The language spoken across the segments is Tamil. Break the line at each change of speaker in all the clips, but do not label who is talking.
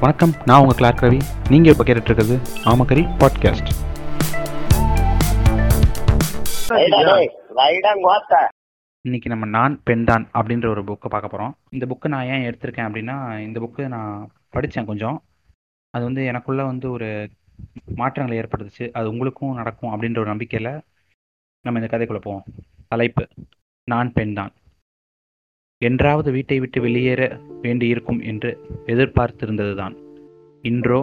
வணக்கம் நான் உங்கள் கிளார்க் ரவி நீங்கள் இப்போ கேட்டுட்டு இருக்கிறது ஆமக்கரி பாட்காஸ்ட் இன்னைக்கு நம்ம நான் பெண்தான் அப்படின்ற ஒரு புக்கை பார்க்க போகிறோம் இந்த புக்கை நான் ஏன் எடுத்திருக்கேன் அப்படின்னா இந்த புக்கு நான் படித்தேன் கொஞ்சம். அது வந்து எனக்குள்ள வந்து ஒரு மாற்றங்களை ஏற்படுத்துச்சு. அது உங்களுக்கும் நடக்கும் அப்படின்ற ஒரு நம்பிக்கையில் நம்ம இந்த கதைக்குள்ளே போவோம். தலைப்பு நான் பெண்தான் என்றாவது வீட்டை விட்டு வெளியேற வேண்டியிருக்கும் என்று எதிர்பார்த்திருந்ததுதான். இன்றோ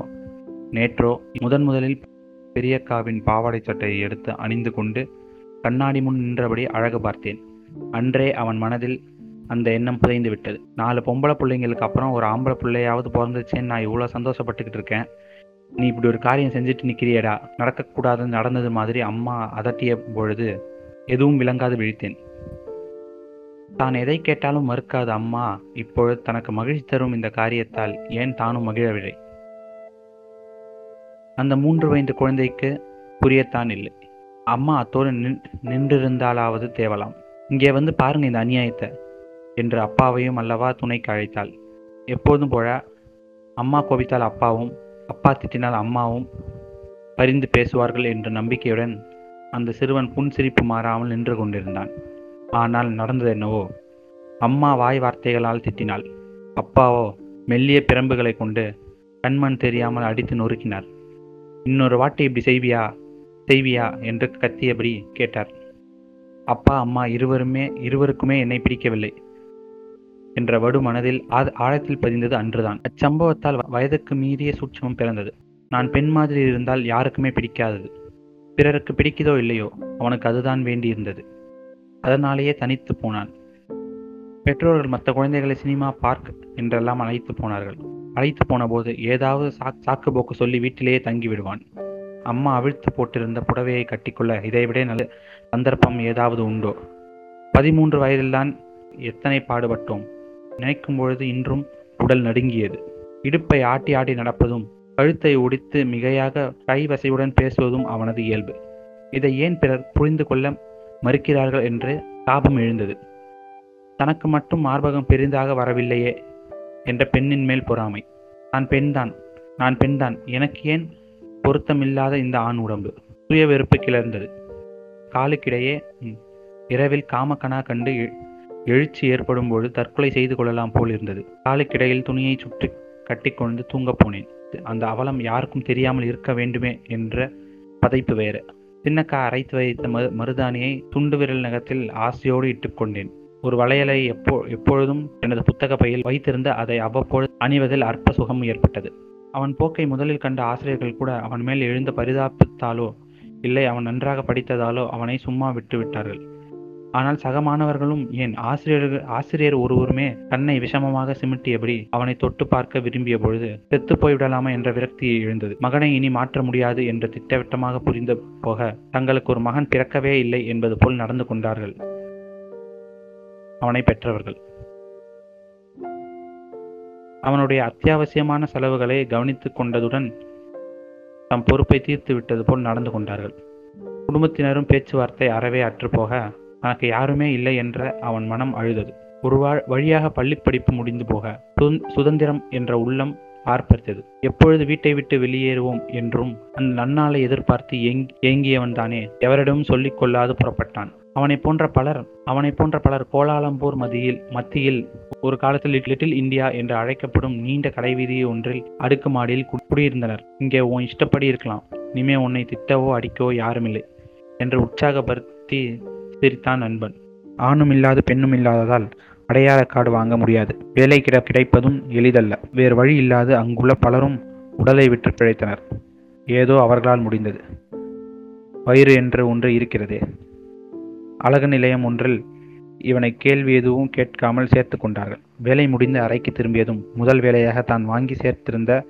நேற்றோ முதன் முதலில் பெரியக்காவின் பாவாடை சட்டையை எடுத்து அணிந்து கொண்டு கண்ணாடி முன் நின்றபடி அழகு பார்த்தேன். அன்றே அவன் மனதில் அந்த எண்ணம் புதைந்து விட்டது. நாலு பொம்பளை பிள்ளைங்களுக்கு அப்புறம் ஒரு ஆம்பளை பிள்ளையாவது பிறந்துச்சேன்னு நான் இவ்வளோ சந்தோஷப்பட்டுக்கிட்டு இருக்கேன். நீ இப்படி ஒரு காரியம் செஞ்சுட்டு நிற்கிறியடா நடக்கக்கூடாதுன்னு நடந்தது மாதிரி அம்மா அதட்டிய பொழுது எதுவும் விளங்காது விழித்தேன். தான் எதை கேட்டாலும் மறுக்காத அம்மா. இப்பொழுது தனக்கு மகிழ்ச்சி தரும் இந்த காரியத்தால் ஏன் தானும் மகிழவில்லை? அந்த மூன்று வயது குழந்தைக்கு புரியத்தான் இல்லை. அம்மா அத்தோடு நின் நின்றிருந்தாலாவது தேவலாம். இங்கே வந்து பாருங்க இந்த அநியாயத்தை என்று அப்பாவையும் அல்லவா துணைக்கு அழைத்தாள். எப்போதும் போல அம்மா கோபித்தால் அப்பாவும் அப்பா திட்டினால் அம்மாவும் பரிந்து பேசுவார்கள் என்ற நம்பிக்கையுடன் அந்த சிறுவன் புன்சிரிப்பு மாறாமல் நின்று கொண்டிருந்தான். ஆனால் நடந்தது என்னவோ? அம்மா வாய் வார்த்தைகளால் திட்டினாள். அப்பாவோ மெல்லிய பிரம்புகளை கொண்டு கண்மண் தெரியாமல் அடித்து நொறுக்கினார். இன்னொரு வாட்டி இப்படி செய்வியா? செய்வியா? என்று கத்தியபடி கேட்டார். அப்பா அம்மா இருவருமே இருவருக்குமே என்னை பிடிக்கவில்லை என்ற வடு மனதில் ஆழ- ஆழத்தில் பதிந்தது அன்றுதான். அச்சம்பவத்தால் வயதுக்கு மீறிய சூட்சமம் பிறந்தது. நான் பெண் மாதிரி இருந்தால் யாருக்குமே பிடிக்காதது. பிறருக்கு பிடிக்குதோ இல்லையோ அவனுக்கு அதுதான் வேண்டியிருந்தது. அதனாலேயே தனித்து போனான். பெற்றோர்கள் மற்ற குழந்தைகளை சினிமா பார்க் என்றெல்லாம் அழைத்து போனார்கள். அழைத்து போன போது ஏதாவது சாக் சாக்கு போக்கு சொல்லி வீட்டிலேயே தங்கி விடுவான். அம்மா அவிழ்த்து போட்டிருந்த புடவையை கட்டிக்கொள்ள இதைவிட நல்ல சந்தர்ப்பம் ஏதாவது உண்டோ? பதிமூன்று வயதில்தான் எத்தனை பாடுபட்டோம்? நினைக்கும் பொழுது இன்றும் உடல் நடுங்கியது. இடுப்பை ஆட்டி ஆட்டி நடப்பதும் கழுத்தை ஒடித்து மிகையாக கைவசையுடன் பேசுவதும் அவனது இயல்பு. இதை ஏன் பிறர் புரிந்து கொள்ள மறுக்கிறார்கள் என்று தாபம் எழுந்தது. தனக்கு மட்டும் மார்பகம் பெரிதாக வரவில்லையே என்ற பெண்ணின் மேல் பொறாமை. நான் பெண்தான் நான் பெண்தான் எனக்கு ஏன் பொருத்தமில்லாத இந்த ஆண் உடம்பு? சுய வெறுப்பு கிளர்ந்தது. காலுக்கிடையே இரவில் காமக்கனா கண்டு எழுச்சி ஏற்படும் போது தற்கொலை செய்து கொள்ளலாம் போல் இருந்தது. காலுக்கிடையில் துணியை சுற்றி கட்டிக்கொண்டு தூங்கப் போனேன். அந்த அவலம் யாருக்கும் தெரியாமல் இருக்க வேண்டுமே என்ற பதைப்பு வேறு. சின்னக்கா அரைத்து வைத்த மரு மருதாணியை துண்டு விரல் நகத்தில் ஆசையோடு இட்டுக்கொண்டேன் ஒரு வளையலை எப்போ எப்பொழுதும் எனது புத்தக பையில் வைத்திருந்த அதை அவ்வப்பொழுது அணிவதில் அற்ப சுகம் ஏற்பட்டது. அவன் போக்கை முதலில் கண்ட ஆசிரியர்கள் கூட அவன் மேல் எழுந்த பரிதாபத்தாலோ இல்லை அவன் நன்றாக படித்ததாலோ அவனை சும்மா விட்டு விட்டார்கள் ஆனால் சக மாணவர்களும் ஏன் ஆசிரியர்கள் ஆசிரியர் ஒருவருமே கண்ணை விஷமமாக சிமிட்டியபடி அவனை தொட்டு பார்க்க விரும்பிய பொழுது செத்து போய்விடலாமா என்ற விரக்தி எழுந்தது. மகனை இனி மாற்ற முடியாது என்று திட்டவட்டமாக புரிந்து போக தங்களுக்கு ஒரு மகன் பிறக்கவே இல்லை என்பது போல் நடந்து கொண்டார்கள் அவனை பெற்றவர்கள். அவனுடைய அத்தியாவசியமான செலவுகளை கவனித்துக் கொண்டதுடன் தம் பொறுப்பை தீர்த்து விட்டது போல் நடந்து கொண்டார்கள். குடும்பத்தினரும் பேச்சுவார்த்தை அறவே அற்றுப்போக தனக்கு யாருமே இல்லை என்ற அவன் மனம் அழுதது. ஒரு வா- வழியாக பள்ளிப்படிப்பு முடிந்து போக சுதந்திரம் என்ற உள்ளம் ஆர்ப்பரித்தது. எப்பொழுது வீட்டை விட்டு வெளியேறுவோம் என்றும் அந்த நன்னாளை எதிர்பார்த்து ஏங்கியவன் தானே எவரிடமும் சொல்லிக் கொள்ளாது புறப்பட்டான். அவனைப் போன்ற பலர் அவனைப் போன்ற பலர் கோலாலம்பூர் மதியில் மத்தியில் ஒரு காலத்தில் லிட்டில் இந்தியா என்று அழைக்கப்படும் நீண்ட கடைவீதி ஒன்றில் அடுக்குமாடியில் கு- குடியிருந்தனர். இங்கே உன் இஷ்டப்படி இருக்கலாம். இனிமே உன்னை திட்டவோ அடிக்கவோ யாருமில்லை. என்று உற்சாகப்படுத்தி சிரித்தான் நண்பன். ஆணும் இல்லாத பெண்ணும் இல்லாததால் அடையாள கார்டு வாங்க முடியாது. வேலை கிட கிடைப்பதும் எளிதல்ல. வேறு வழி இல்லாது அங்குள்ள பலரும் உடலை விற்று பிழைத்தனர். ஏதோ அவர்களால் முடிந்தது. வயிறு என்று ஒன்று இருக்கிறதே. அழகு நிலையம் ஒன்றில் இவனை கேள்வி எதுவும் கேட்காமல் சேர்த்து கொண்டார்கள். வேலை முடிந்து அறைக்கு திரும்பியதும் முதல் வேலையாக தான் வாங்கி சேர்த்திருந்த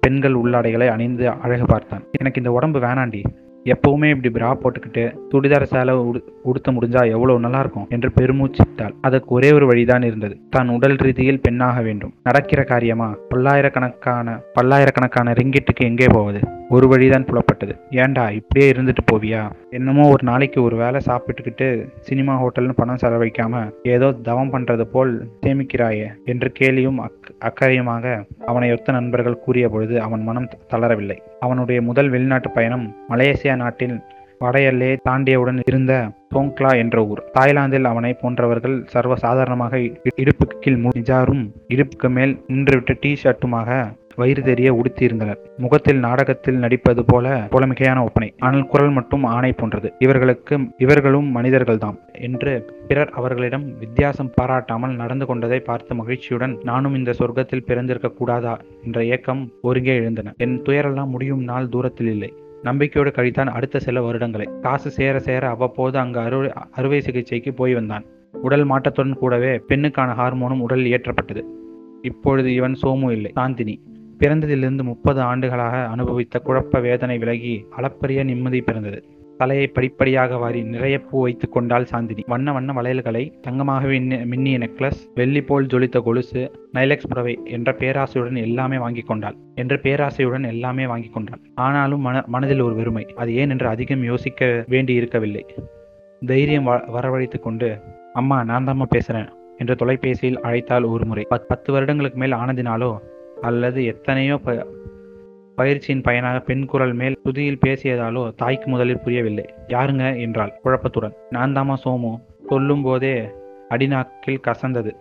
பெண்கள் உள்ளாடைகளை அணிந்து அழகு பார்த்தான். எனக்கு இந்த உடம்பு வேணாண்டி. எப்பவுமே இப்படி பிரா போட்டுக்கிட்டு துடிதார சேலை உடு உடுத்த முடிஞ்சா எவ்வளவு நல்லா இருக்கும் என்று பெருமூச்சிட்டால் அதற்கு ஒரே ஒரு வழிதான் இருந்தது. தான் உடல் ரீதியில் பெண்ணாக வேண்டும். நடக்கிற காரியமா? பல்லாயிரக்கணக்கான பல்லாயிரக்கணக்கான ரிங்கிட்டுக்கு எங்கே போவது? ஒரு வழிதான் புலப்பட்டது. ஏன்டா இப்படியே இருந்துட்டு போவியா? என்னமோ ஒரு நாளைக்கு ஒரு வேலை சாப்பிட்டுக்கிட்டு சினிமா ஹோட்டல்னு பணம் செலவழிக்காம ஏதோ தவம் பண்றது போல் சேமிக்கிறாயே? என்று கேலியும் அக் அக்கறையுமாக அவனை ஒத்த நண்பர்கள் கூறிய பொழுது அவன் மனம் தளரவில்லை. அவனுடைய முதல் வெளிநாட்டு பயணம் மலேசியா நாட்டில் வடையல்லே தாண்டியவுடன் இருந்த சோங்க்லா என்ற ஊர். தாய்லாந்தில் அவனை போன்றவர்கள் சர்வ சாதாரணமாக இடுப்புக்கு கீழ் நிஜாரும் இடுப்புக்கு மேல் நின்றுவிட்டு டி ஷர்ட்டுமாக வயிறு தெரிய உடுத்தியிருந்தனர். முகத்தில் நாடகத்தில் நடிப்பது போல புலமிகையான ஒப்பனை. ஆனால் குரல் மட்டும் ஆணை போன்றது. இவர்களுக்கு இவர்களும் மனிதர்கள்தாம். என்று பிறர் அவர்களிடம் வித்தியாசம் பாராட்டாமல் நடந்து கொண்டதை பார்த்து மகிழ்ச்சியுடன் நானும் இந்த சொர்க்கத்தில் பிறந்திருக்க கூடாதா? என்ற ஏக்கம் ஒருங்கே எழுந்தன. என் துயரெல்லாம் முடியும் நாள் தூரத்தில் இல்லை. நம்பிக்கையோடு கழித்தான் அடுத்த சில வருடங்களை. காசு சேர சேர அவ்வப்போது அங்கு அறுவை அறுவை சிகிச்சைக்கு போய் வந்தான். உடல் மாற்றத்துடன் கூடவே பெண்ணுக்கான ஹார்மோனும் உடல் ஏற்றப்பட்டது இப்பொழுது இவன் சோமு இல்லை. சாந்தினி. பிறந்ததிலிருந்து முப்பது ஆண்டுகளாக அனுபவித்த குழப்ப வேதனை விலகி அளப்பரிய நிம்மதி பிறந்தது. தலையை படிப்படியாக வாரி நிறைய பூ வைத்துக் கொண்டாள் சாந்தினி. வண்ண வண்ண வளையல்களை தங்கமாக மின்னிய நெக்லஸ் வெள்ளி போல் ஜொலித்த கொலுசு நைலெக்ஸ் புறவை என்ற பேராசையுடன் எல்லாமே வாங்கி கொண்டாள். என்ற பேராசையுடன் எல்லாமே வாங்கி கொண்டாள். ஆனாலும் மன மனதில் ஒரு வெறுமை. அது ஏன் என்று அதிகம் யோசிக்க வேண்டி இருக்கவில்லை தைரியம் வரவழைத்து கொண்டு அம்மா நான் தாம்மா பேசுறேன் என்று தொலைபேசியில் அழைத்தால் ஒரு முறை. பத்து வருடங்களுக்கு மேல் ஆனதினாலோ அல்லது எத்தனையோ ப பயிற்சியின் பயனாக பெண் குரல் மேல் துதியில் பேசியதாலோ தாய்க்கு முதலில் புரியவில்லை. யாருங்க? என்றாள் குழப்பத்துடன். நான் தாமா சோமு. சொல்லும் போதே அடிநாக்கில் கசந்தது.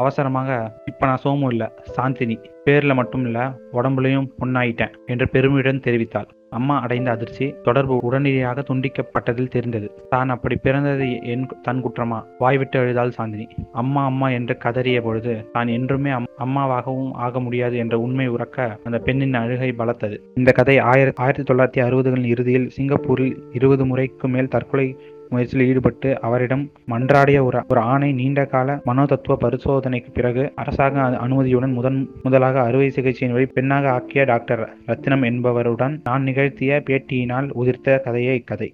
அவசரமாக இப்ப நான் சோமு இல்ல சாந்தினி. பேர்ல மட்டும் இல்ல உடம்புலையும் பொண்ணாயிட்டேன் என்று பெருமையுடன் தெரிவித்தாள். அம்மா அடைந்த அதிர்ச்சி தொடர்பு உடனடியாக துண்டிக்கப்பட்டதில் தெரிந்தது. தான் அப்படி பிறந்தது என் தன் குற்றமா? வாய்விட்டு அழுதாள் சாந்தினி. அம்மா அம்மா என்று கதறிய பொழுது தான் என்றுமே அம்மாவாகவும் ஆக முடியாது என்ற உண்மை உறக்க அந்த பெண்ணின் அழுகை பலத்தது. இந்த கதை ஆயிரத்தி ஆயிரத்தி தொள்ளாயிரத்தி அறுபதுகளின் இறுதியில் சிங்கப்பூரில் இருபது முறைக்கு மேல் தற்கொலை முயற்சியில் ஈடுபட்டு அவரிடம் மன்றாடிய ஒரு ஒரு ஆணை நீண்ட கால மனோதத்துவ பரிசோதனைக்கு பிறகு அரசாங்க அனுமதியுடன் முதன் முதலாக அறுவை சிகிச்சையின் வழி பெண்ணாக ஆக்கிய டாக்டர் ரத்தினம் என்பவருடன் நான் நிகழ்த்திய பேட்டியினால் உதிர்த்த கதையே இக்கதை.